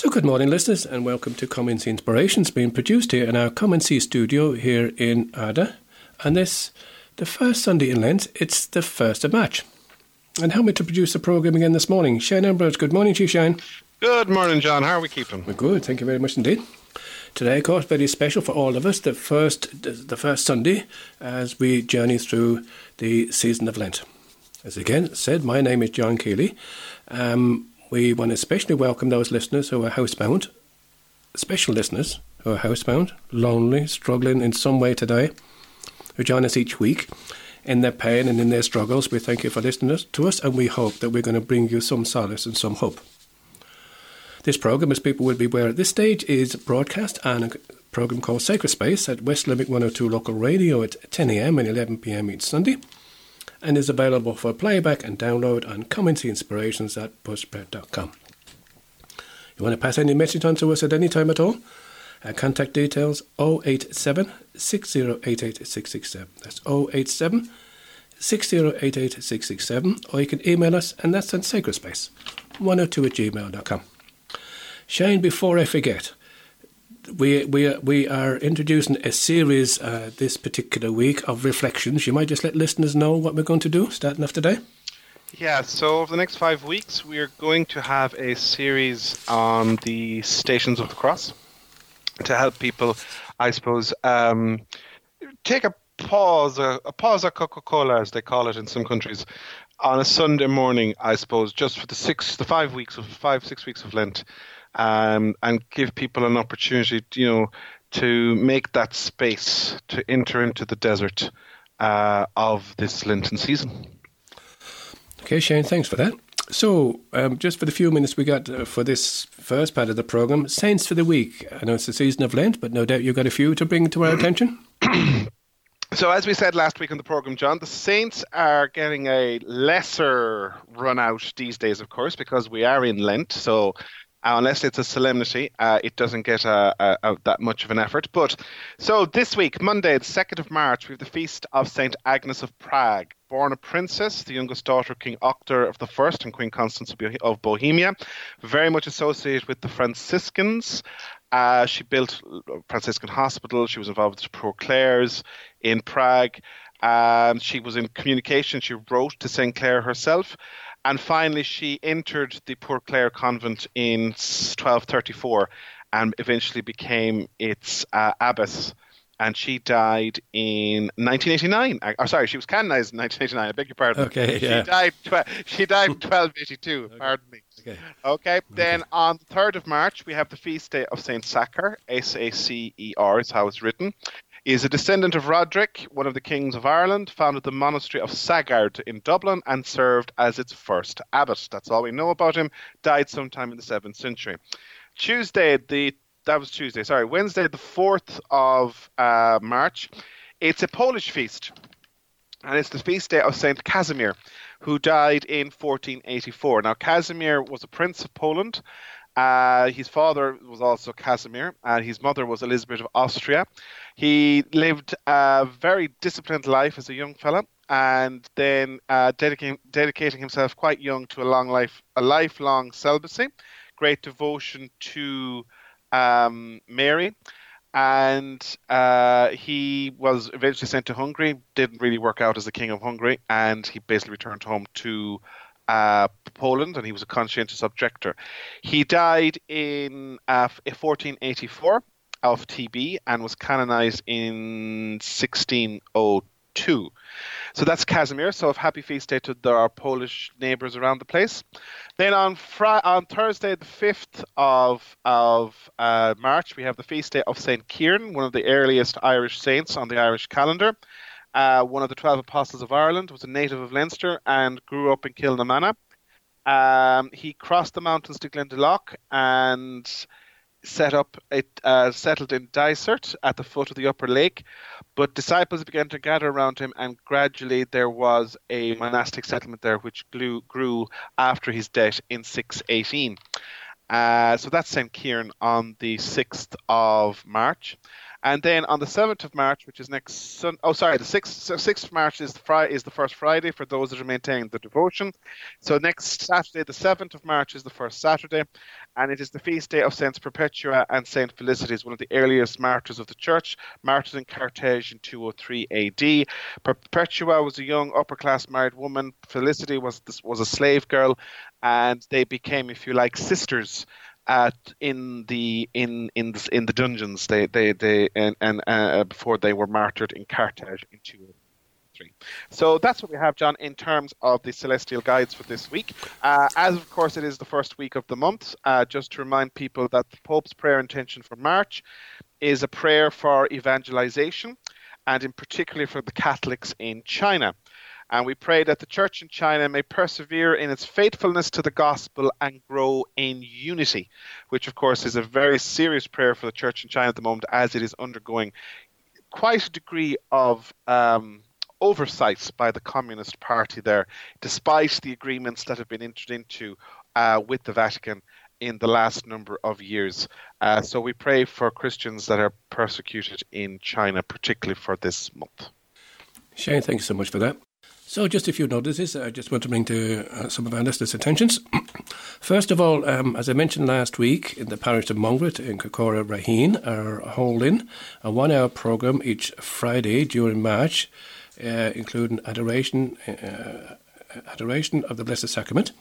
So, good morning, listeners, and welcome to Come and See Inspirations, being produced here in our Come and See studio here in Adare. And this, the first Sunday in Lent, it's the first of March. And help me to produce the programme again this morning. Shane Ambrose, good morning to you, Shane. Good morning, John. How are we keeping? We're good, thank you very much indeed. Today, of course, very special for all of us. The first, the first Sunday as we journey through the season of Lent. As again said, my name is John Keeley. Um, we want to especially welcome those listeners who are housebound, special listeners who are housebound, lonely, struggling in some way today, who join us each week in their pain and in their struggles. We thank you for listening to us, and we hope that we're going to bring you some solace and some hope. This program, as people will be aware at this stage, is broadcast on a program called Sacred Space at West Limerick 102 local radio at 10 a.m. and 11 p.m. each Sunday and is available for playback and download on Community Inspirations at buzzsprout.com. You want to pass any message on to us at any time at all? Our contact details 087 6088 That's 087 6088 Or you can email us, and that's on Sacredspace 102 at gmail.com. Shane, before I forget, we we we are introducing a series uh, this particular week of reflections. You might just let listeners know what we're going to do starting off today. Yeah, so over the next five weeks, we are going to have a series on the Stations of the Cross to help people, I suppose, um, take a pause, a, a pause of Coca Cola, as they call it in some countries, on a Sunday morning, I suppose, just for the six, the five weeks of five, six weeks of Lent um, and give people an opportunity, you know, to make that space to enter into the desert uh, of this Lenten season. Okay, Shane, thanks for that. So, um, just for the few minutes we got uh, for this first part of the program, Saints for the Week. I know it's the season of Lent, but no doubt you've got a few to bring to our attention. So, as we said last week on the program, John, the Saints are getting a lesser run out these days, of course, because we are in Lent. So, unless it's a solemnity, uh, it doesn't get a, a, a, that much of an effort. But so this week, Monday, the 2nd of March, we have the feast of St. Agnes of Prague. Born a princess, the youngest daughter of King Ottokar of the First and Queen Constance of Bohemia, very much associated with the Franciscans. Uh, she built Franciscan hospital. She was involved with the Poor Clares in Prague. Um, she was in communication. She wrote to St. Clare herself. And finally, she entered the Poor Clare convent in 1234 and eventually became its uh, abbess. And she died in 1989. Uh, oh, sorry, she was canonized in 1989. I beg your pardon. Okay, yeah. She died. Tw- she died in 1282. okay. Pardon me. Okay. okay. Then on the 3rd of March, we have the feast day of Saint Sacer. S A C E R is how it's written. He is a descendant of Roderick, one of the kings of Ireland, founded the monastery of Saggart in Dublin and served as its first abbot. That's all we know about him. Died sometime in the 7th century. Tuesday, the that was Tuesday, sorry, Wednesday, the 4th of uh, March. It's a Polish feast, and it's the feast day of Saint Casimir, who died in 1484. Now, Casimir was a prince of Poland. Uh, his father was also Casimir, and his mother was Elizabeth of Austria. He lived a very disciplined life as a young fella, and then uh, dedicating, dedicating himself quite young to a long life, a lifelong celibacy, great devotion to um, Mary, and uh, he was eventually sent to Hungary. Didn't really work out as the king of Hungary, and he basically returned home to uh, Poland, and he was a conscientious objector. He died in uh, 1484 of TB and was canonized in 1602. So that's Casimir. So, happy feast day to our Polish neighbours around the place. Then on on Thursday, the fifth of of uh, March, we have the feast day of Saint Kieran, one of the earliest Irish saints on the Irish calendar. Uh, one of the twelve apostles of Ireland was a native of Leinster and grew up in Kilnamanagh. Um, he crossed the mountains to Glendalough and set up it uh, settled in Dysart at the foot of the upper lake, but disciples began to gather around him, and gradually there was a monastic settlement there, which grew, grew after his death in 618. Uh, so that's St. Kieran on the 6th of March. And then on the 7th of March, which is next Sun- oh sorry, the 6th, 6th of March is the, Friday, is the first Friday for those that are maintaining the devotion. So next Saturday, the 7th of March, is the first Saturday, and it is the feast day of Saints Perpetua and Saint Felicity, one of the earliest martyrs of the church, martyred in Carthage in 203 AD. Perpetua was a young upper class married woman. Felicity was was a slave girl, and they became, if you like, sisters at in the in in the, in the dungeons they they they and, and uh, before they were martyred in Carthage in 203. So that's what we have, John, in terms of the celestial guides for this week. Uh, as of course it is the first week of the month, uh, just to remind people that the Pope's prayer intention for March is a prayer for evangelization, and in particular for the Catholics in China. And we pray that the church in China may persevere in its faithfulness to the gospel and grow in unity, which, of course, is a very serious prayer for the church in China at the moment as it is undergoing quite a degree of. Um, oversight by the Communist Party there, despite the agreements that have been entered into uh, with the Vatican in the last number of years. Uh, so we pray for Christians that are persecuted in China, particularly for this month. Shane, thank you so much for that. So, just a few notices I just want to bring to uh, some of our listeners' attentions. First of all, um, as I mentioned last week, in the parish of Mungret in Crecora Raheen are holding a one hour programme each Friday during March, uh, including adoration, uh, adoration of the Blessed Sacrament.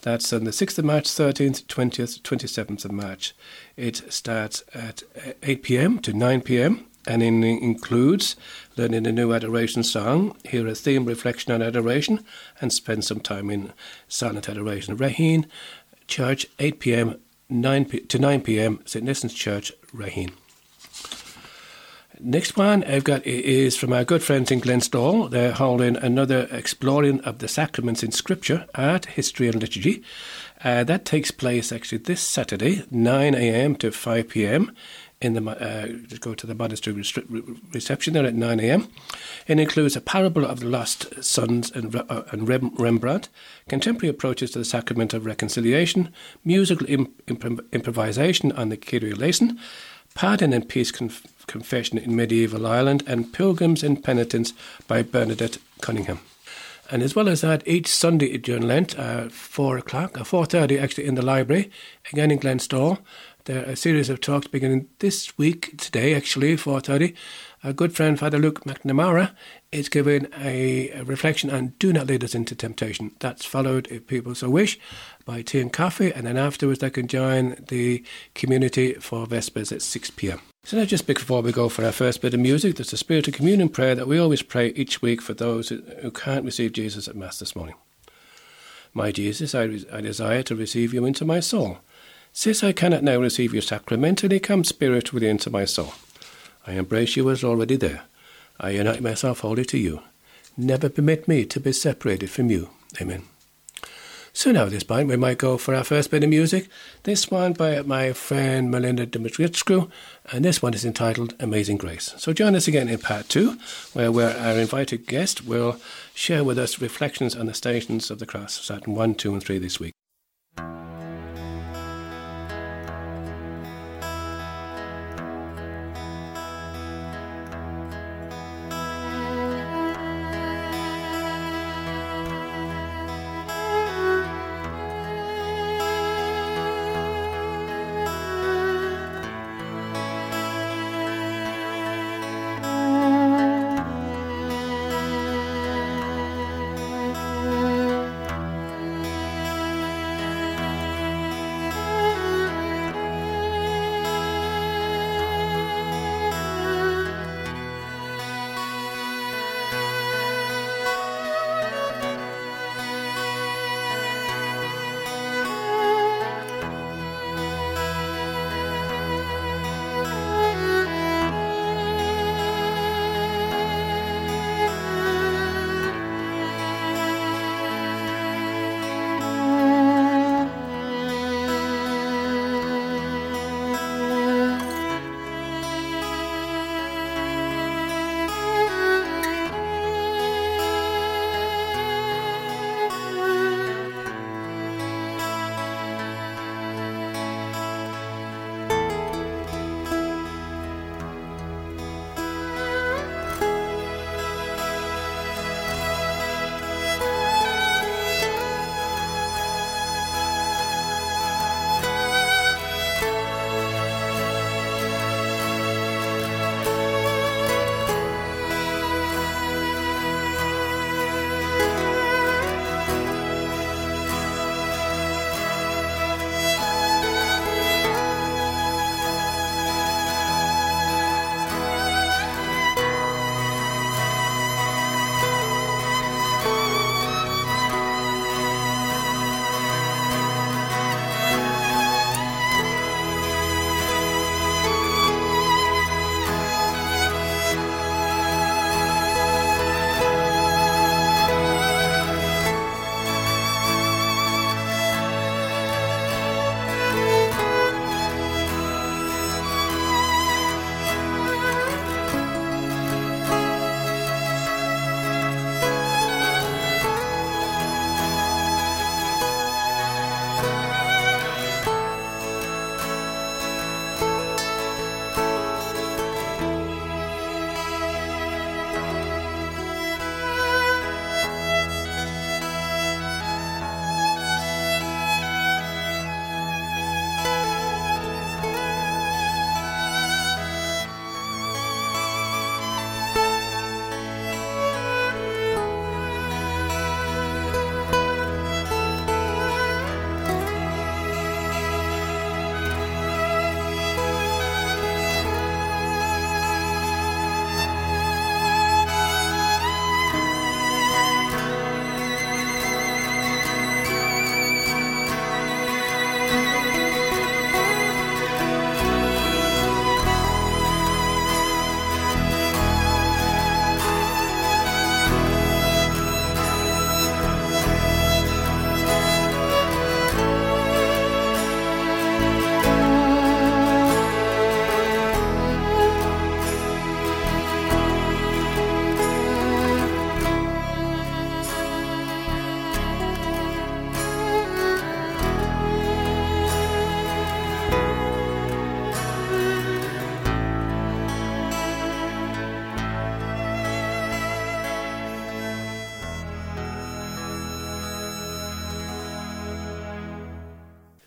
That's on the 6th of March, 13th, 20th, 27th of March. It starts at 8 pm to 9 pm and it includes learning a new adoration song, hear a theme reflection on adoration, and spend some time in silent adoration. Raheen Church, 8 p.m. 9 p- to 9 p.m. St. Nicholas Church, Raheen. Next one I've got is from our good friends in Glenstal. They're holding another exploring of the sacraments in Scripture, art, history, and liturgy. Uh, that takes place actually this Saturday, 9 a.m. to 5 p.m in the uh, go to the monastery reception there at 9 a.m. It includes a parable of the lost sons and, uh, and Rembrandt, contemporary approaches to the sacrament of reconciliation, musical imp- imp- improvisation on the Kyrie eleison, pardon and peace conf- confession in medieval Ireland, and pilgrims and penitents by Bernadette Cunningham. And as well as that, each Sunday during Lent, uh, four o'clock, or four thirty actually, in the library, again in Glenstal, there a series of talks beginning this week, today actually, 4.30. A good friend, Father Luke McNamara, is giving a, a, reflection on Do Not Lead Us Into Temptation. That's followed, if people so wish, by tea and coffee, and then afterwards they can join the community for Vespers at 6pm. So now just before we go for our first bit of music, there's a spirit of communion prayer that we always pray each week for those who can't receive Jesus at Mass this morning. My Jesus, I, I desire to receive you into my soul. Since I cannot now receive you sacramentally, come Spirit within to my soul. I embrace you as already there. I unite myself wholly to you. Never permit me to be separated from you. Amen. So now at this point we might go for our first bit of music. This one by my friend Melinda Dimitriescu, and this one is entitled Amazing Grace. So join us again in part two, where, where our invited guest will share with us reflections on the stations of the cross, starting one, two, and three this week.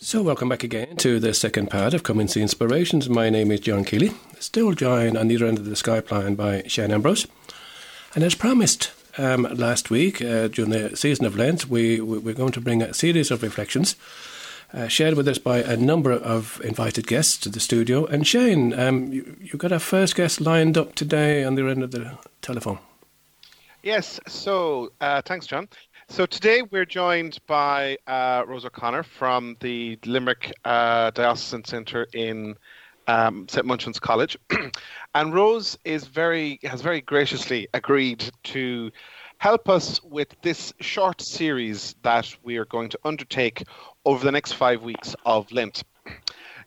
So, welcome back again to the second part of See Inspirations. My name is John Keeley, still joined on either end of the Skype line by Shane Ambrose. And as promised um, last week, uh, during the season of Lent, we, we're going to bring a series of reflections uh, shared with us by a number of invited guests to the studio. And Shane, um, you, you've got our first guest lined up today on the other end of the telephone. Yes, so uh, thanks, John. So today we're joined by uh, Rose O'Connor from the Limerick uh, Diocesan Centre in um, St Munchin's College, and Rose is very has very graciously agreed to help us with this short series that we are going to undertake over the next five weeks of Lent.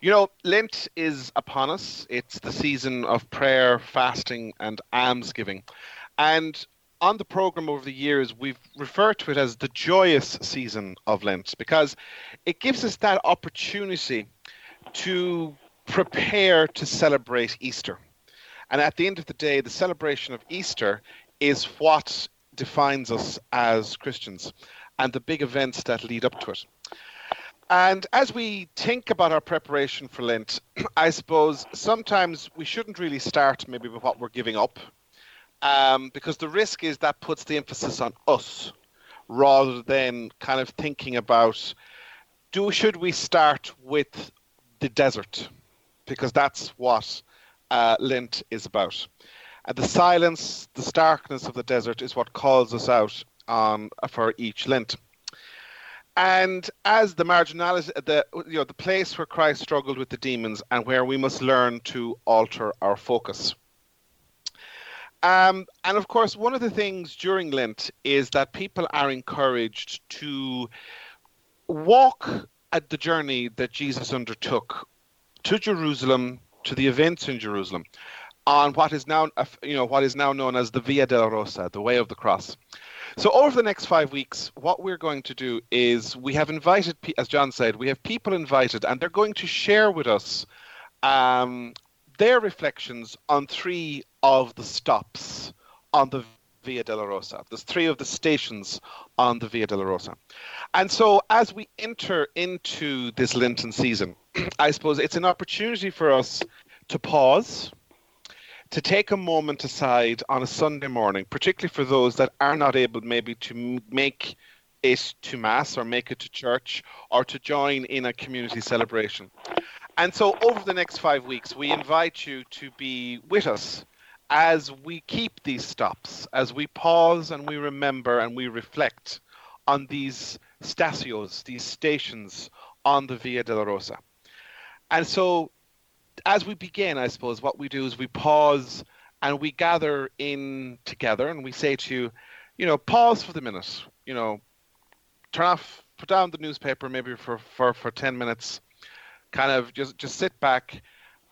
You know, Lent is upon us. It's the season of prayer, fasting, and almsgiving. And on the program over the years, we've referred to it as the joyous season of Lent because it gives us that opportunity to prepare to celebrate Easter. And at the end of the day, the celebration of Easter is what defines us as Christians and the big events that lead up to it. And as we think about our preparation for Lent, I suppose sometimes we shouldn't really start maybe with what we're giving up um, because the risk is that puts the emphasis on us rather than kind of thinking about do should we start with the desert because that's what uh, Lent is about. And the silence, the starkness of the desert is what calls us out for each Lent. And as the marginality, the you know the place where Christ struggled with the demons, and where we must learn to alter our focus. Um, and of course, one of the things during Lent is that people are encouraged to walk at the journey that Jesus undertook to Jerusalem, to the events in Jerusalem, on what is now, you know, what is now known as the Via Dolorosa, the Way of the Cross. So over the next five weeks, what we're going to do is we have invited, as John said, we have people invited, and they're going to share with us um, their reflections on three of the stops on the Via Dolorosa. There's three of the stations on the Via Dolorosa. And so as we enter into this Lenten season, I suppose it's an opportunity for us to pause, to take a moment aside on a Sunday morning, particularly for those that are not able maybe to make it to Mass or make it to church or to join in a community celebration. And so, over the next five weeks, we invite you to be with us as we keep these stops, as we pause and we remember and we reflect on these stacios, these stations on the Via Dolorosa. And so, as we begin, I suppose what we do is we pause and we gather in together and we say to you, you know, pause for the minute, you know, turn off, put down the newspaper maybe for, for, for 10 minutes kind of just just sit back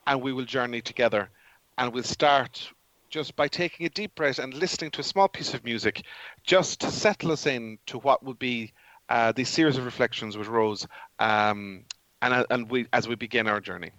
and we will journey together and we'll start just by taking a deep breath and listening to a small piece of music just to settle us in to what will be uh, these series of reflections with Rose um, and, and we as we begin our journey.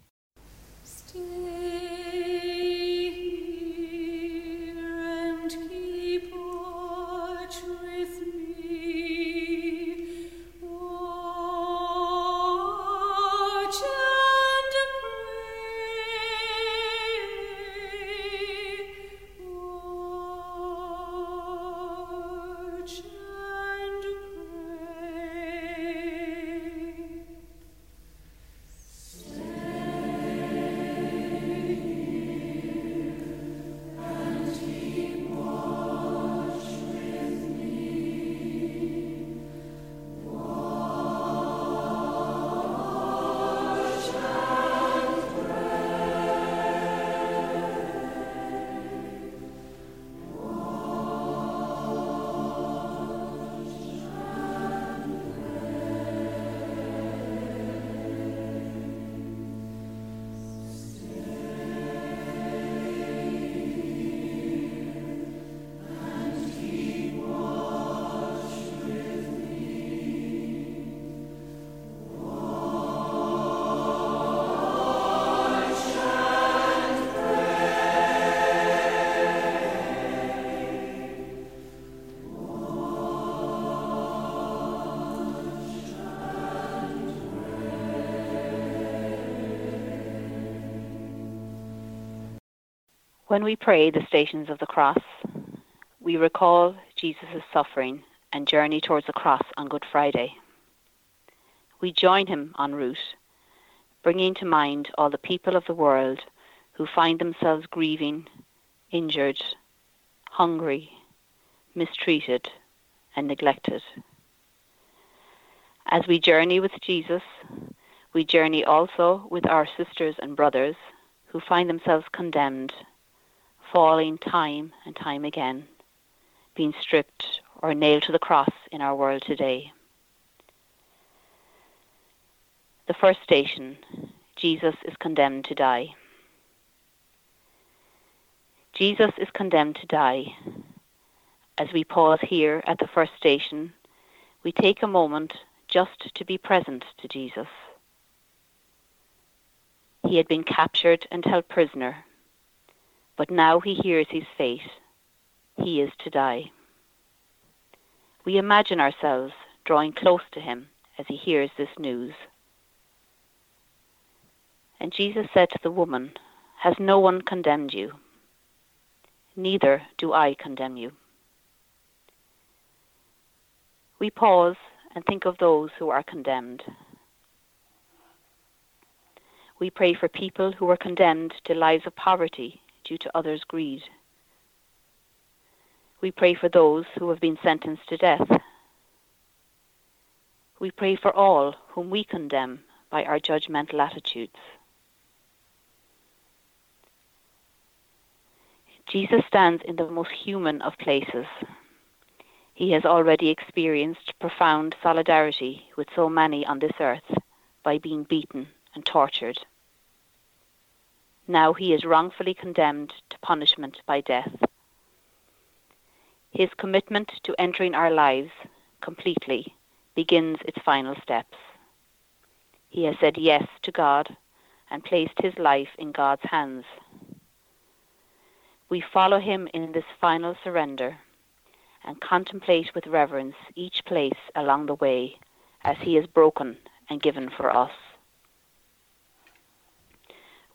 When we pray the Stations of the Cross, we recall Jesus' suffering and journey towards the cross on Good Friday. We join him en route, bringing to mind all the people of the world who find themselves grieving, injured, hungry, mistreated, and neglected. As we journey with Jesus, we journey also with our sisters and brothers who find themselves condemned, falling time and time again, being stripped or nailed to the cross in our world today. The first station Jesus is condemned to die. Jesus is condemned to die. As we pause here at the first station, we take a moment just to be present to Jesus. He had been captured and held prisoner, but now he hears his fate. He is to die. We imagine ourselves drawing close to him as he hears this news. And Jesus said to the woman, Has no one condemned you? Neither do I condemn you. We pause and think of those who are condemned. We pray for people who are condemned to lives of poverty due to others' greed. We pray for those who have been sentenced to death. We pray for all whom we condemn by our judgmental attitudes. Jesus stands in the most human of places. He has already experienced profound solidarity with so many on this earth by being beaten and tortured. Now he is wrongfully condemned to punishment by death. His commitment to entering our lives completely begins its final steps. He has said yes to God and placed his life in God's hands. We follow him in this final surrender and contemplate with reverence each place along the way as he is broken and given for us.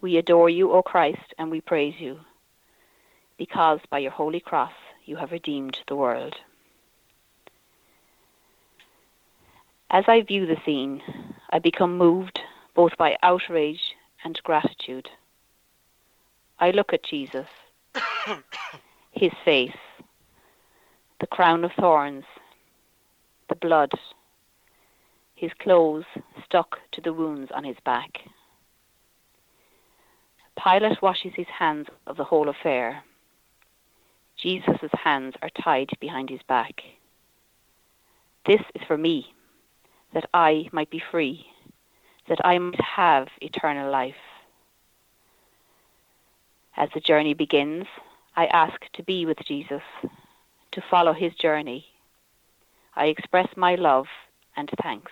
We adore you, O Christ, and we praise you, because by your holy cross you have redeemed the world. As I view the scene, I become moved both by outrage and gratitude. I look at Jesus, his face, the crown of thorns, the blood, his clothes stuck to the wounds on his back. Pilate washes his hands of the whole affair. Jesus' hands are tied behind his back. This is for me, that I might be free, that I might have eternal life. As the journey begins, I ask to be with Jesus, to follow his journey. I express my love and thanks.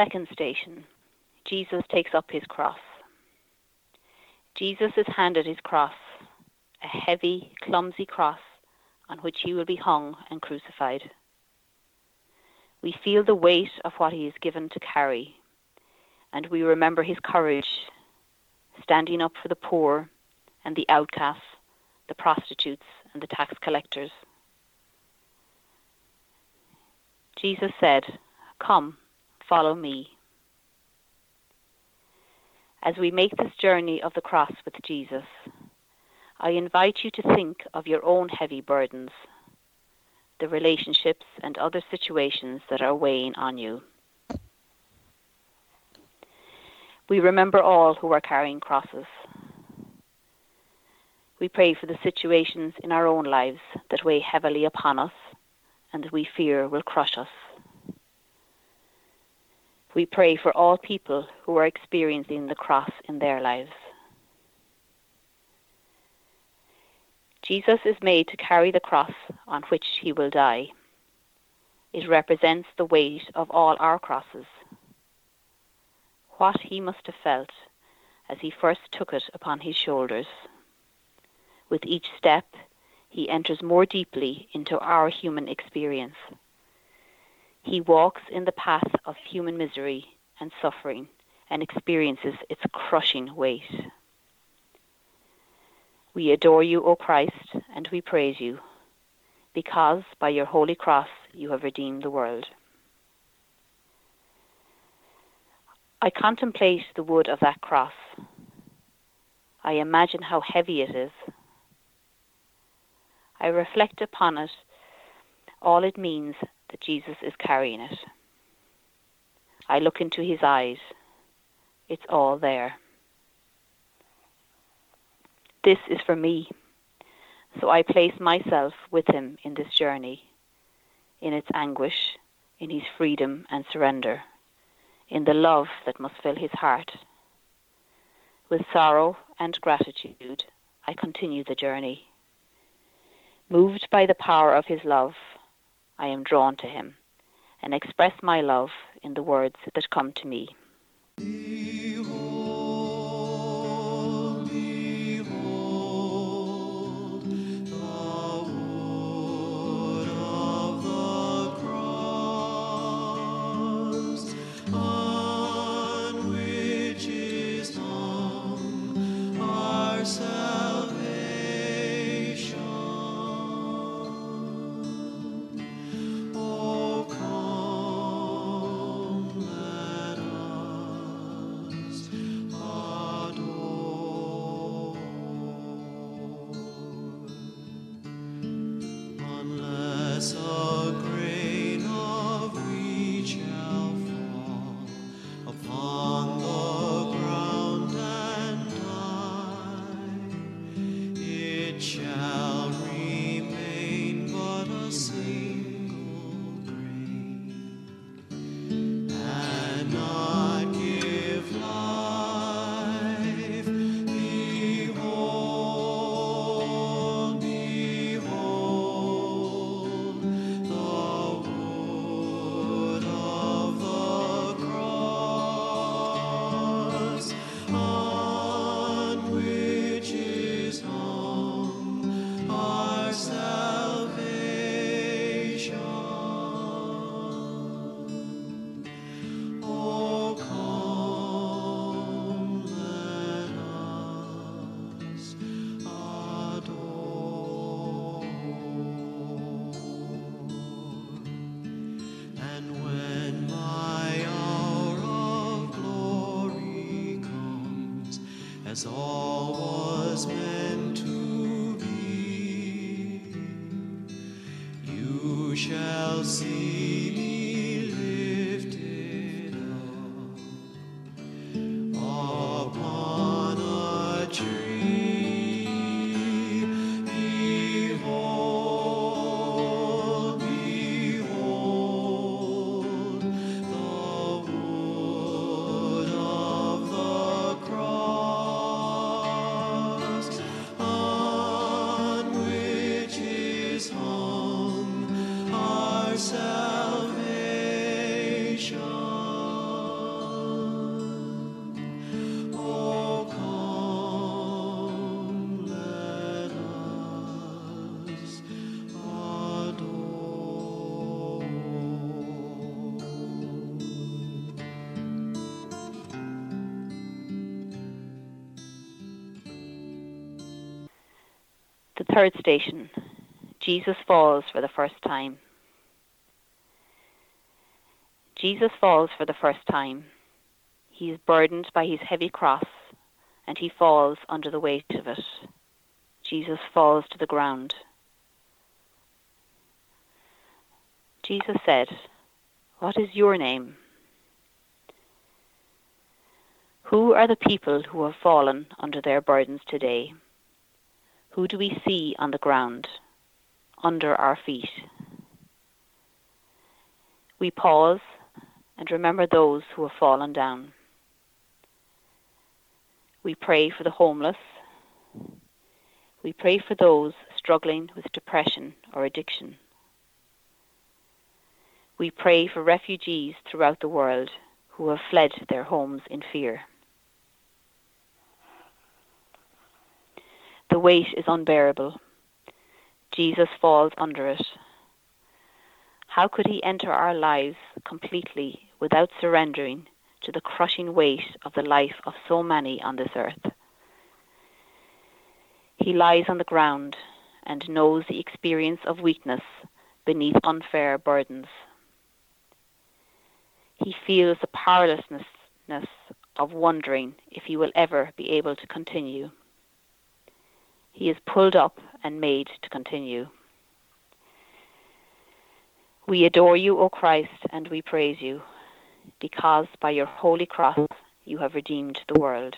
Second station Jesus takes up his cross. Jesus is handed his cross, a heavy, clumsy cross on which he will be hung and crucified. We feel the weight of what he is given to carry, and we remember his courage, standing up for the poor and the outcasts, the prostitutes and the tax collectors. Jesus said, Come, follow me. As we make this journey of the cross with Jesus, I invite you to think of your own heavy burdens, the relationships and other situations that are weighing on you. We remember all who are carrying crosses. We pray for the situations in our own lives that weigh heavily upon us and that we fear will crush us. We pray for all people who are experiencing the cross in their lives. Jesus is made to carry the cross on which he will die. It represents the weight of all our crosses. What he must have felt as he first took it upon his shoulders. With each step, he enters more deeply into our human experience. He walks in the path of human misery and suffering and experiences its crushing weight. We adore you, O Christ, and we praise you, because by your holy cross you have redeemed the world. I contemplate the wood of that cross. I imagine how heavy it is. I reflect upon it, all it means that Jesus is carrying it. I look into his eyes. It's all there. This is for me. So I place myself with him in this journey, in its anguish, in his freedom and surrender, in the love that must fill his heart. With sorrow and gratitude, I continue the journey. Moved by the power of his love, I am drawn to him and express my love in the words that come to me. The third station Jesus falls for the first time. Jesus falls for the first time. He is burdened by his heavy cross, and he falls under the weight of it. Jesus falls to the ground. Jesus said, What is your name? Who are the people who have fallen under their burdens today? Who do we see on the ground, under our feet? We pause and remember those who have fallen down. We pray for the homeless. We pray for those struggling with depression or addiction. We pray for refugees throughout the world who have fled their homes in fear. The weight is unbearable. Jesus falls under it. How could he enter our lives completely without surrendering to the crushing weight of the life of so many on this earth? He lies on the ground and knows the experience of weakness beneath unfair burdens. He feels the powerlessness of wondering if he will ever be able to continue. He is pulled up and made to continue. We adore you, O Christ, and we praise you, because by your holy cross you have redeemed the world.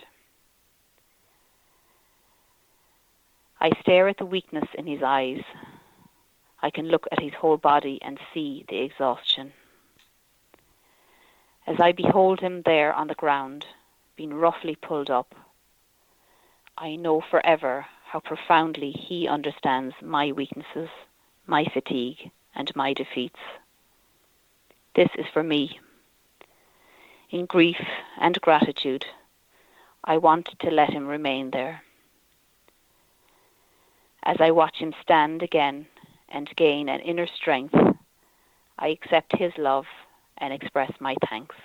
I stare at the weakness in his eyes. I can look at his whole body and see the exhaustion. As I behold him there on the ground, being roughly pulled up, I know forever how profoundly he understands my weaknesses, my fatigue, and my defeats. This is for me. In grief and gratitude, I want to let him remain there. As I watch him stand again and gain an inner strength, I accept his love and express my thanks.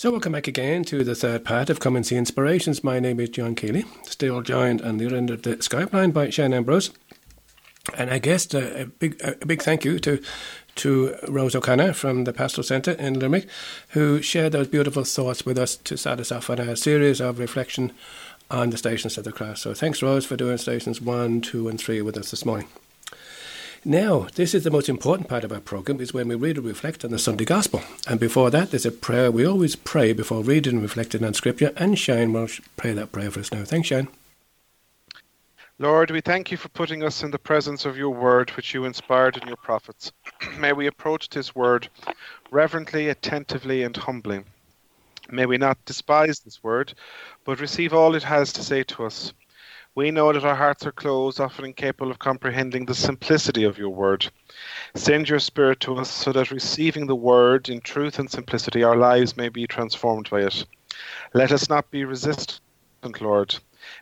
So welcome back again to the third part of Come and See Inspirations. My name is John Keeley, still joined on the other end of the Skype line by Shane Ambrose. And I guess uh, a, big a big thank you to to Rose O'Connor from the Pastoral Centre in Limerick, who shared those beautiful thoughts with us to start us off on a series of reflection on the stations of the cross. So thanks, Rose, for doing stations one, two, and three with us this morning. Now, this is the most important part of our program, is when we read and reflect on the Sunday Gospel. And before that, there's a prayer. We always pray before reading and reflecting on Scripture, and Shane will pray that prayer for us now. Thanks, Shane. Lord, we thank you for putting us in the presence of your word, which you inspired in your prophets. May we approach this word reverently, attentively, and humbly. May we not despise this word, but receive all it has to say to us. We know that our hearts are closed, often incapable of comprehending the simplicity of your word. Send your Spirit to us so that receiving the word in truth and simplicity, our lives may be transformed by it. Let us not be resistant, Lord.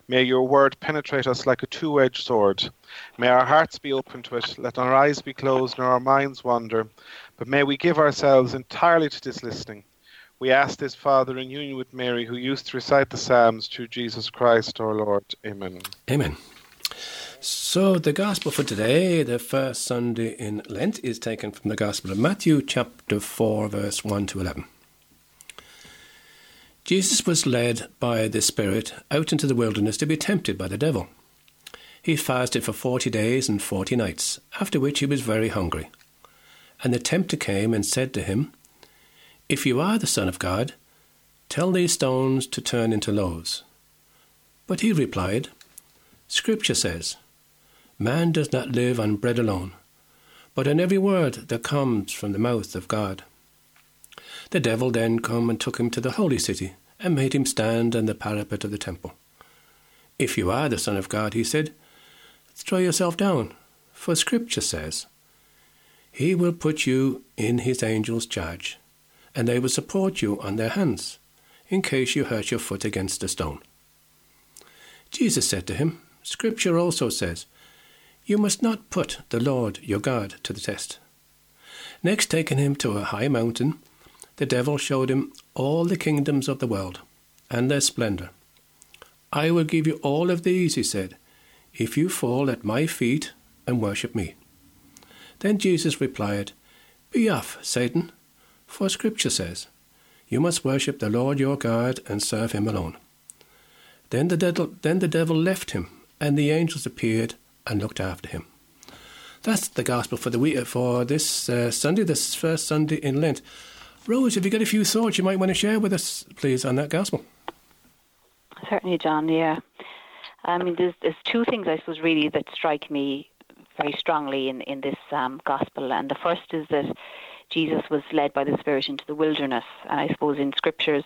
May your word penetrate us like a two edged sword. May our hearts be open to it. Let our eyes be closed nor our minds wander. But may we give ourselves entirely to this listening. We ask this, Father, in union with Mary, who used to recite the Psalms through Jesus Christ our Lord. Amen. Amen. So, the Gospel for today, the first Sunday in Lent, is taken from the Gospel of Matthew, chapter 4, verse 1 to 11. Jesus was led by the Spirit out into the wilderness to be tempted by the devil. He fasted for forty days and forty nights, after which he was very hungry. And the tempter came and said to him, If you are the Son of God, tell these stones to turn into loaves. But he replied, Scripture says, Man does not live on bread alone, but on every word that comes from the mouth of God. The devil then come and took him to the holy city, and made him stand on the parapet of the temple. If you are the Son of God, he said, throw yourself down, for Scripture says, He will put you in His angels' charge, and they will support you on their hands, in case you hurt your foot against a stone. Jesus said to him, Scripture also says, You must not put the Lord your God to the test. Next, taking him to a high mountain, the devil showed him all the kingdoms of the world and their splendor. I will give you all of these, he said, if you fall at my feet and worship me. Then Jesus replied, Be off, Satan, for Scripture says, You must worship the Lord your God and serve him alone. Then the, devil, then the devil left him, and the angels appeared and looked after him. That's the gospel for the week for this uh, Sunday, this first Sunday in Lent. Rose, have you got a few thoughts you might want to share with us, please, on that gospel? Certainly, John. Yeah, I mean, there's there's two things I suppose really that strike me very strongly in in this um, gospel, and the first is that Jesus was led by the Spirit into the wilderness, and I suppose in scriptures,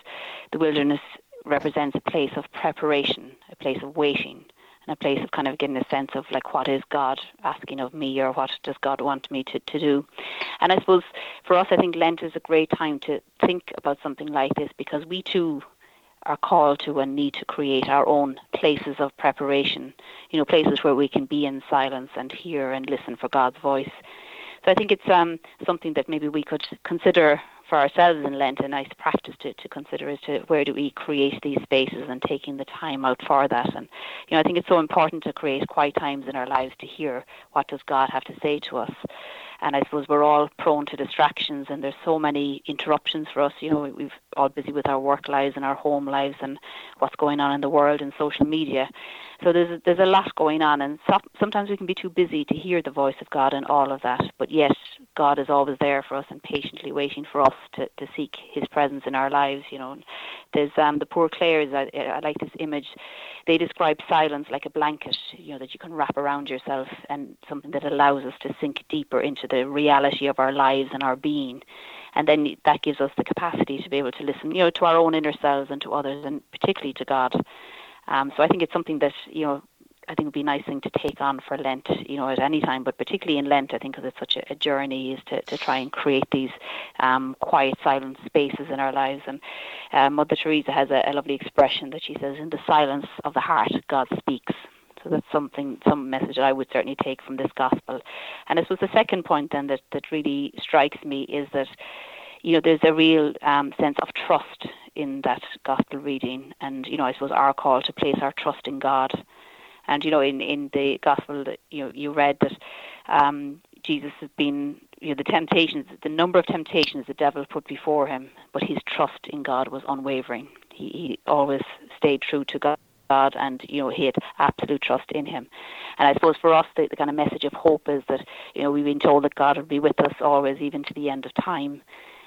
the wilderness represents a place of preparation, a place of waiting, and a place of kind of getting a sense of like what is God asking of me or what does God want me to, to do. And I suppose for us I think Lent is a great time to think about something like this because we too are called to and need to create our own places of preparation, you know, places where we can be in silence and hear and listen for God's voice. So I think it's um, something that maybe we could consider for ourselves in Lent a nice practice to, to consider is to where do we create these spaces and taking the time out for that. And you know, I think it's so important to create quiet times in our lives to hear what does God have to say to us. And I suppose we're all prone to distractions, and there's so many interruptions for us. You know, we've all busy with our work lives and our home lives and what's going on in the world and social media. So there's there's a lot going on, and so, sometimes we can be too busy to hear the voice of God and all of that. But yet, God is always there for us and patiently waiting for us to, to seek His presence in our lives. You know, there's um, the poor Clares. I, I like this image. They describe silence like a blanket, you know, that you can wrap around yourself, and something that allows us to sink deeper into the reality of our lives and our being and then that gives us the capacity to be able to listen, you know, to our own inner selves and to others, and particularly to God. Um, so I think it's something that you know I think would be a nice thing to take on for Lent, you know, at any time, but particularly in Lent, I think because it's such a, a, journey, is to, to try and create these um, quiet, silent spaces in our lives. And uh, Mother Teresa has a, a lovely expression that she says, "In the silence of the heart, God speaks." So that's something, some message that I would certainly take from this gospel. And I suppose the second point then that, that really strikes me is that you know, there's a real um, sense of trust in that gospel reading, and you know, I suppose our call to place our trust in God. And you know, in in the gospel that you know you read that um, Jesus has been, you know, the temptations, the number of temptations the devil put before him, but his trust in God was unwavering. He, he always stayed true to God God, and you know he had absolute trust in Him. And I suppose for us, the, the kind of message of hope is that you know we've been told that God will be with us always, even to the end of time,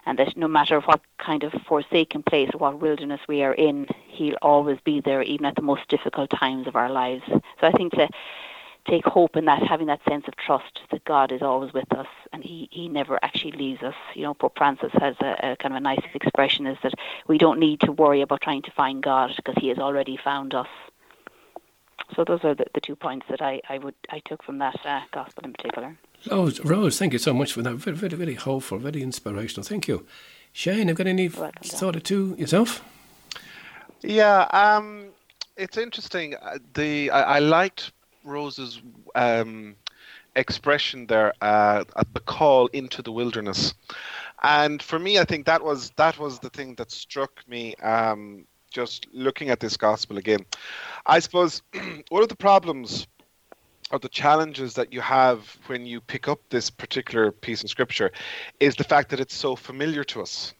and that no matter what kind of forsaken place or what wilderness we are in, He'll always be there, even at the most difficult times of our lives. So I think to take hope in that, having that sense of trust that God is always with us and He, he never actually leaves us. You know, Pope Francis has a, a kind of a nice expression is that we don't need to worry about trying to find God because He has already found us. So those are the, the two points that I, I would I took from that uh, gospel in particular. Rose, Rose, thank you so much for that. Very, very, very hopeful, very inspirational. Thank you. Shane, have you got any thought or two yourself? Yeah, um, it's interesting. Uh, the I, I liked Rose's um, expression there uh, at the call into the wilderness, and for me, I think that was that was the thing that struck me. Um, just looking at this gospel again, I suppose one of the problems or the challenges that you have when you pick up this particular piece of scripture is the fact that it's so familiar to us.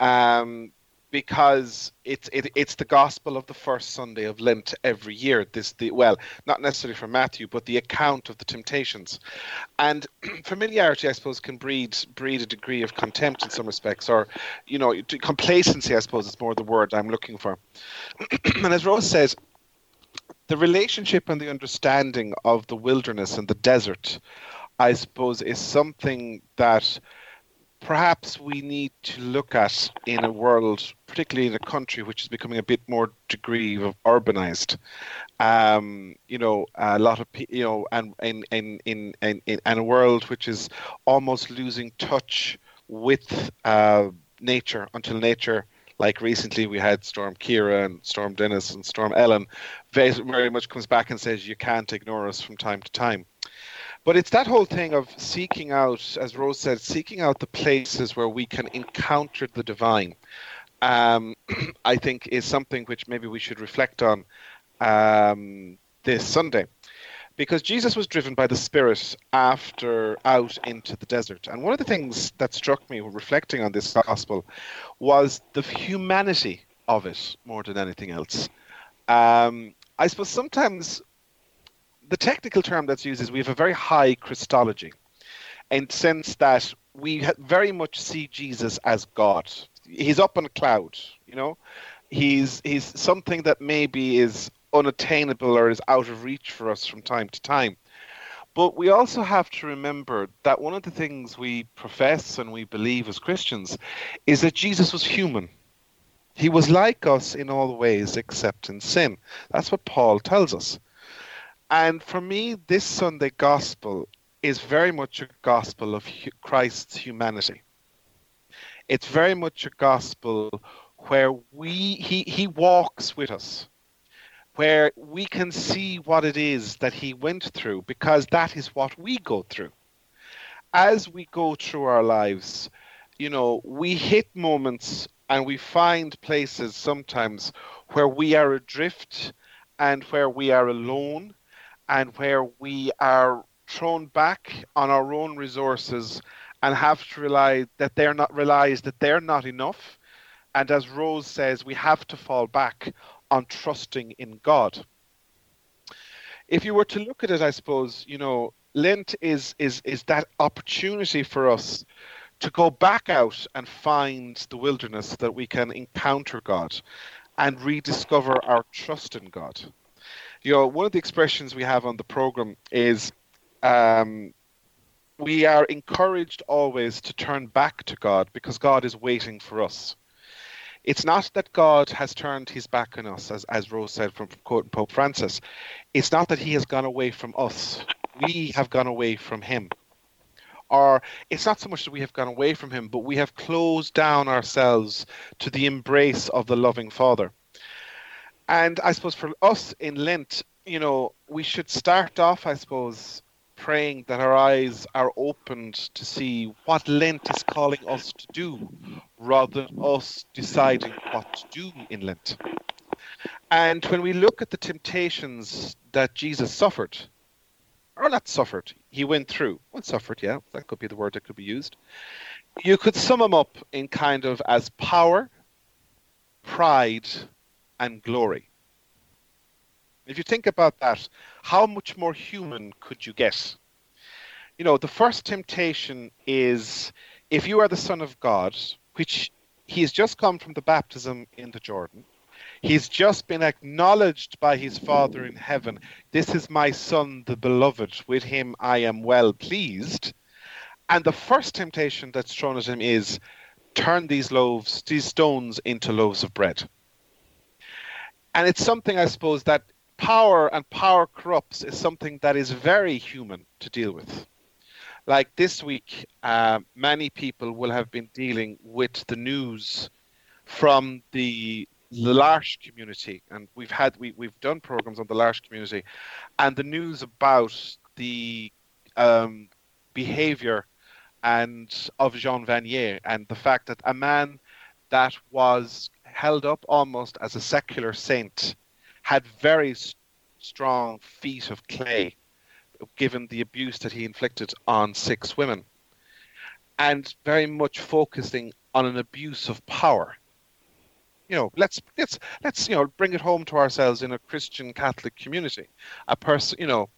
Um, because it's it, it's the gospel of the first Sunday of Lent every year. This the well, not necessarily from Matthew, but the account of the temptations, and familiarity, I suppose, can breed breed a degree of contempt in some respects, or you know, complacency. I suppose is more the word I'm looking for. and as Rose says, the relationship and the understanding of the wilderness and the desert, I suppose, is something that perhaps we need to look at in a world, particularly in a country which is becoming a bit more degree of urbanized. Um, you know, a lot of you know, and in in in in, in, a world which is almost losing touch with uh, nature until nature. Like recently, we had Storm Ciara and Storm Dennis and Storm Ellen. Very, very much comes back and says you can't ignore us from time to time. But it's that whole thing of seeking out, as Rose said, seeking out the places where we can encounter the divine. Um, I think is something which maybe we should reflect on um, this Sunday, because Jesus was driven by the Spirit after out into the desert, and one of the things that struck me reflecting on this gospel was the humanity of it more than anything else. Um, I suppose sometimes the technical term that's used is we have a very high Christology, in the sense that we very much see Jesus as God. He's up on a cloud, you know. He's he's something that maybe is unattainable or is out of reach for us from time to time. But we also have to remember that one of the things we profess and we believe as Christians is that Jesus was human. He was like us in all ways except in sin. That's what Paul tells us. And for me, this Sunday gospel is very much a gospel of Christ's humanity. It's very much a gospel where we he, he walks with us, where we can see what it is that he went through, because that is what we go through. As we go through our lives, you know, we hit moments and we find places sometimes where we are adrift and where we are alone and where we are thrown back on our own resources and have to rely that they're not realize that they're not enough and as rose says we have to fall back on trusting in god if you were to look at it i suppose you know lent is is is that opportunity for us to go back out and find the wilderness that we can encounter god and rediscover our trust in god you know, one of the expressions we have on the program is um, we are encouraged always to turn back to God because God is waiting for us. It's not that God has turned his back on us, as, as Rose said from, quoting Pope Francis. It's not that he has gone away from us. We have gone away from him. Or it's not so much that we have gone away from him, but we have closed down ourselves to the embrace of the loving Father. And I suppose for us in Lent, you know, we should start off, I suppose, praying that our eyes are opened to see what Lent is calling us to do, rather than us deciding what to do in Lent. And when we look at the temptations that Jesus suffered, or not suffered, he went through. Well, suffered, yeah, that could be the word that could be used. You could sum them up in kind of as power, pride, and glory. If you think about that, how much more human could you get? You know, the first temptation is if you are the Son of God, which he has just come from the baptism in the Jordan, he's just been acknowledged by his Father in heaven. This is my Son, the beloved. With him I am well pleased. And the first temptation that's thrown at him is turn these loaves, these stones into loaves of bread. And it's something, I suppose, that power and power corrupts is something that is very human to deal with. Like this week, uh, many people will have been dealing with the news from the L'Arche community, and we've had we, we've done programs on the L'Arche community, and the news about the um, behavior and of Jean Vanier and the fact that a man that was held up almost as a secular saint had very strong feet of clay given the abuse that he inflicted on six women and very much focusing on an abuse of power. You know let's let's let's you know bring it home to ourselves in a christian catholic community. A person you know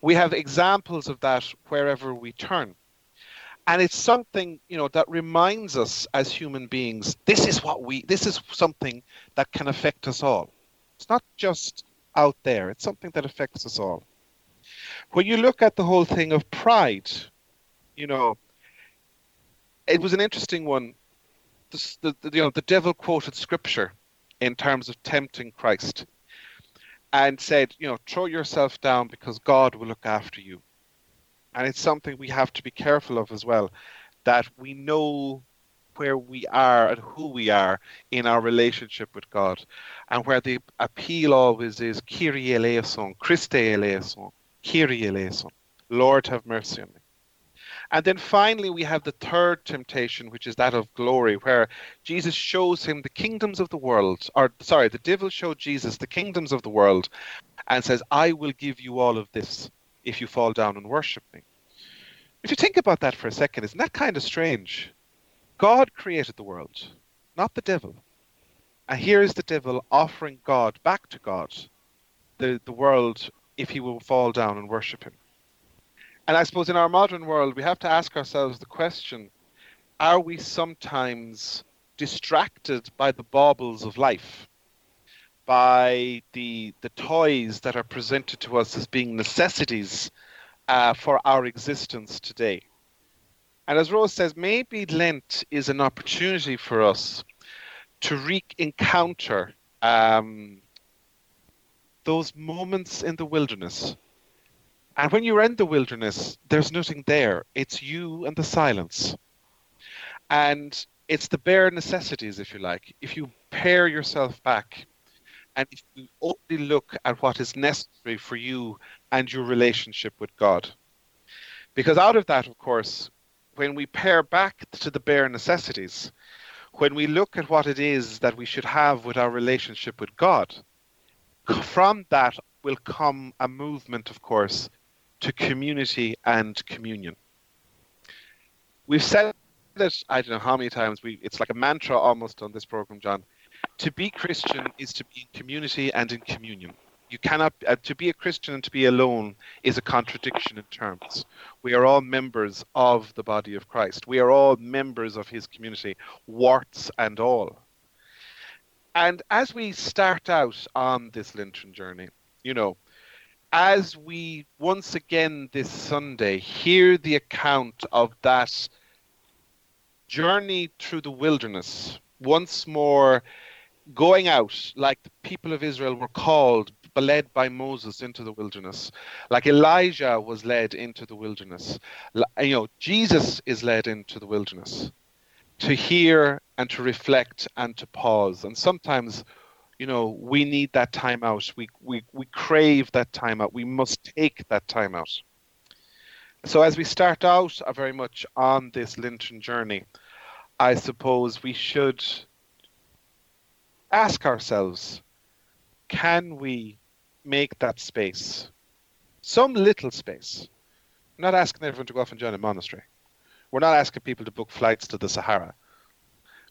we have examples of that wherever we turn. And it's something you know that reminds us as human beings this is what we this is something that can affect us all it's not just out there. It's something that affects us all. When you look at the whole thing of pride you know it was an interesting one. The, the, the you know the devil quoted scripture in terms of tempting christ and said you know throw yourself down because god will look after you. And it's something we have to be careful of as well that we know where we are and who we are in our relationship with God, and where the appeal always is Kyrie eleison, Christe eleison, Kyrie eleison, Lord have mercy on me. And then finally, we have the third temptation, which is that of glory, where Jesus shows him the kingdoms of the world, or sorry, the devil showed Jesus the kingdoms of the world and says, I will give you all of this if you fall down and worship me. If you think about that for a second, isn't that kind of strange? God created the world, not the devil. And here is the devil offering God back to God the, the world if he will fall down and worship him. And I suppose in our modern world, we have to ask ourselves the question are we sometimes distracted by the baubles of life? By the, the toys that are presented to us as being necessities uh, for our existence today. And as Rose says, maybe Lent is an opportunity for us to re encounter um, those moments in the wilderness. And when you're in the wilderness, there's nothing there. It's you and the silence. And it's the bare necessities, if you like. If you pare yourself back and if you only look at what is necessary for you and your relationship with God. Because out of that, of course, when we pare back to the bare necessities, when we look at what it is that we should have with our relationship with God, from that will come a movement, of course, to community and communion. We've said it, I don't know how many times, we, it's like a mantra almost on this program, John. To be Christian is to be in community and in communion you cannot uh, to be a Christian and to be alone is a contradiction in terms. We are all members of the body of Christ. We are all members of His community, warts and all. And as we start out on this Lenten journey, you know, as we once again this Sunday hear the account of that journey through the wilderness, once more going out like the people of Israel were called led by Moses into the wilderness, like Elijah was led into the wilderness. You know, Jesus is led into the wilderness to hear and to reflect and to pause. And sometimes, you know, we need that time out. We, we, we crave that time out. We must take that time out. So as we start out uh, very much on this Lenten journey, I suppose we should ask ourselves can we make that space, some little space. We're not asking everyone to go off and join a monastery. We're not asking people to book flights to the Sahara.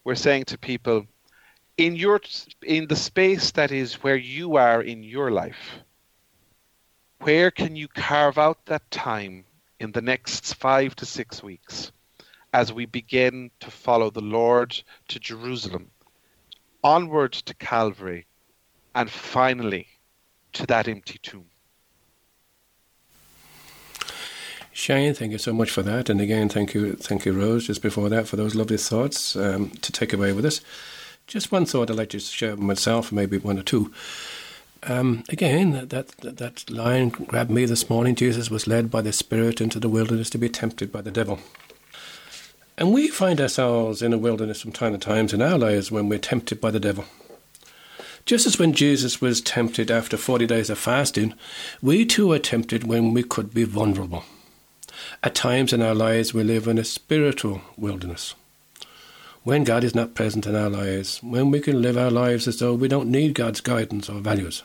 We're saying to people, in your in the space that is where you are in your life, where can you carve out that time in the next five to six weeks as we begin to follow the Lord to Jerusalem, onward to Calvary, and finally to that empty tomb? Shane, thank you so much for that. And again, thank you, thank you, Rose, just before that, for those lovely thoughts um, to take away with us. Just one thought I'd like to share myself, maybe one or two. Um, again, that, that that line grabbed me this morning. Jesus was led by the Spirit into the wilderness to be tempted by the devil. And we find ourselves in a wilderness from time to time in our lives when we're tempted by the devil. Just as when Jesus was tempted after 40 days of fasting, we too are tempted when we could be vulnerable. At times in our lives, we live in a spiritual wilderness. When God is not present in our lives, when we can live our lives as though we don't need God's guidance or values.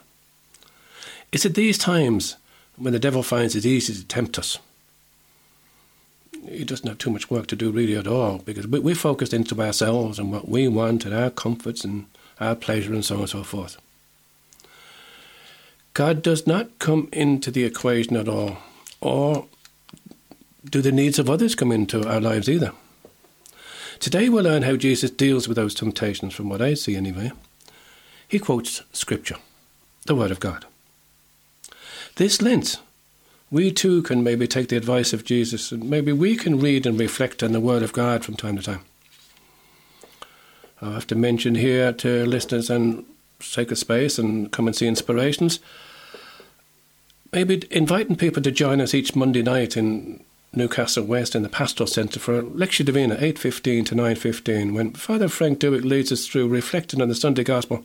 It's at these times when the devil finds it easy to tempt us. He doesn't have too much work to do really at all because we're focused into ourselves and what we want and our comforts and our pleasure and so on and so forth. God does not come into the equation at all, or do the needs of others come into our lives either? Today we'll learn how Jesus deals with those temptations, from what I see anyway. He quotes Scripture, the Word of God. This Lent, we too can maybe take the advice of Jesus and maybe we can read and reflect on the Word of God from time to time. I have to mention here to listeners and Sacred Space and come and see inspirations. Maybe inviting people to join us each Monday night in Newcastle West in the Pastoral Centre for Lectio Divina, 8.15 to 9.15, when Father Frank Dewick leads us through reflecting on the Sunday Gospel,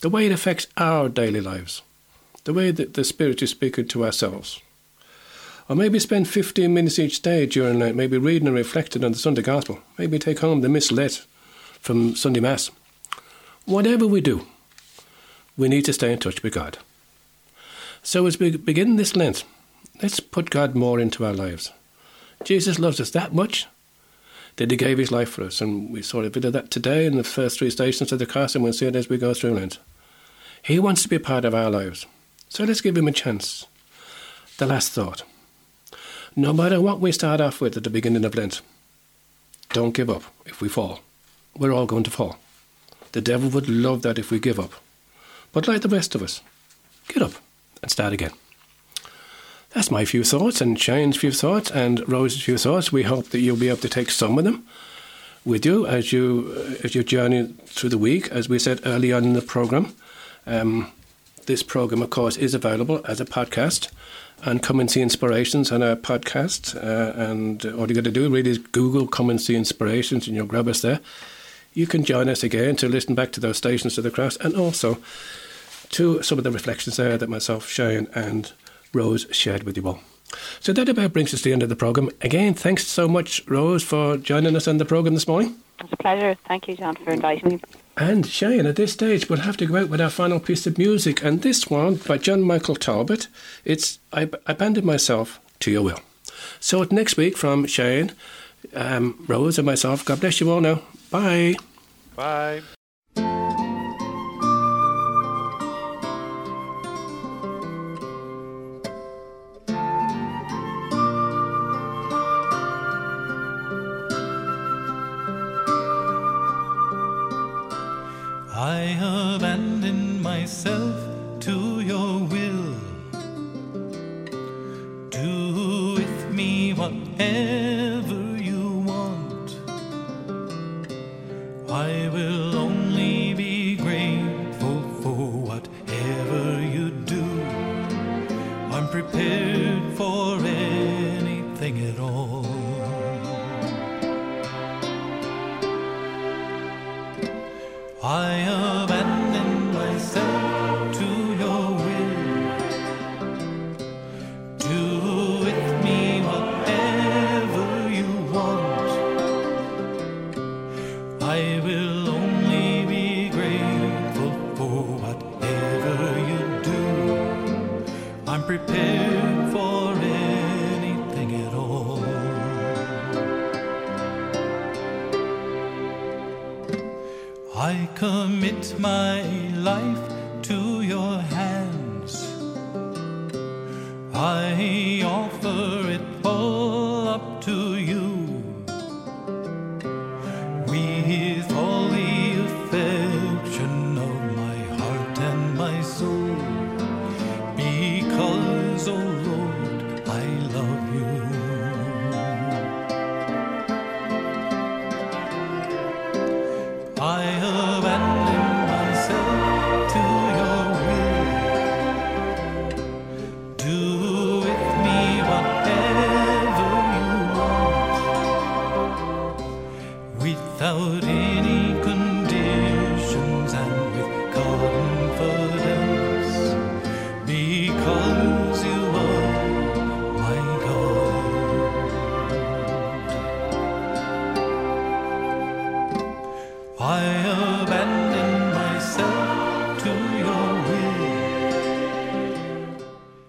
the way it affects our daily lives, the way that the Spirit is speaking to ourselves. Or maybe spend 15 minutes each day during the night, maybe reading and reflecting on the Sunday Gospel, maybe take home the Missalette from Sunday Mass. Whatever we do, we need to stay in touch with God. So as we begin this Lent, let's put God more into our lives. Jesus loves us that much that he gave his life for us. And we saw a bit of that today in the first three stations of the cross, and we'll see it as we go through Lent. He wants to be a part of our lives. So let's give him a chance. The last thought. No matter what we start off with at the beginning of Lent, don't give up if we fall. We're all going to fall. The devil would love that if we give up. But like the rest of us, get up and start again. That's my few thoughts and Shane's few thoughts and Rose's few thoughts. We hope that you'll be able to take some of them with you as you uh, as you journey through the week. As we said early on in the program, um, this program, of course, is available as a podcast. And come and see inspirations on our podcast. Uh, and all you got to do really is Google "Come and see inspirations," and you'll grab us there. You can join us again to listen back to those stations of the cross, and also to some of the reflections there that myself, Shane, and Rose shared with you all. So that about brings us to the end of the programme. Again, thanks so much, Rose, for joining us on the programme this morning. It's a pleasure. Thank you, John, for inviting me. And Shane, at this stage, we'll have to go out with our final piece of music, and this one by John Michael Talbot. It's I Abandoned Myself to Your Will. So next week from Shane, um, Rose, and myself, God bless you all now. Bye. Bye. Prepared for anything at all. I abandon commit my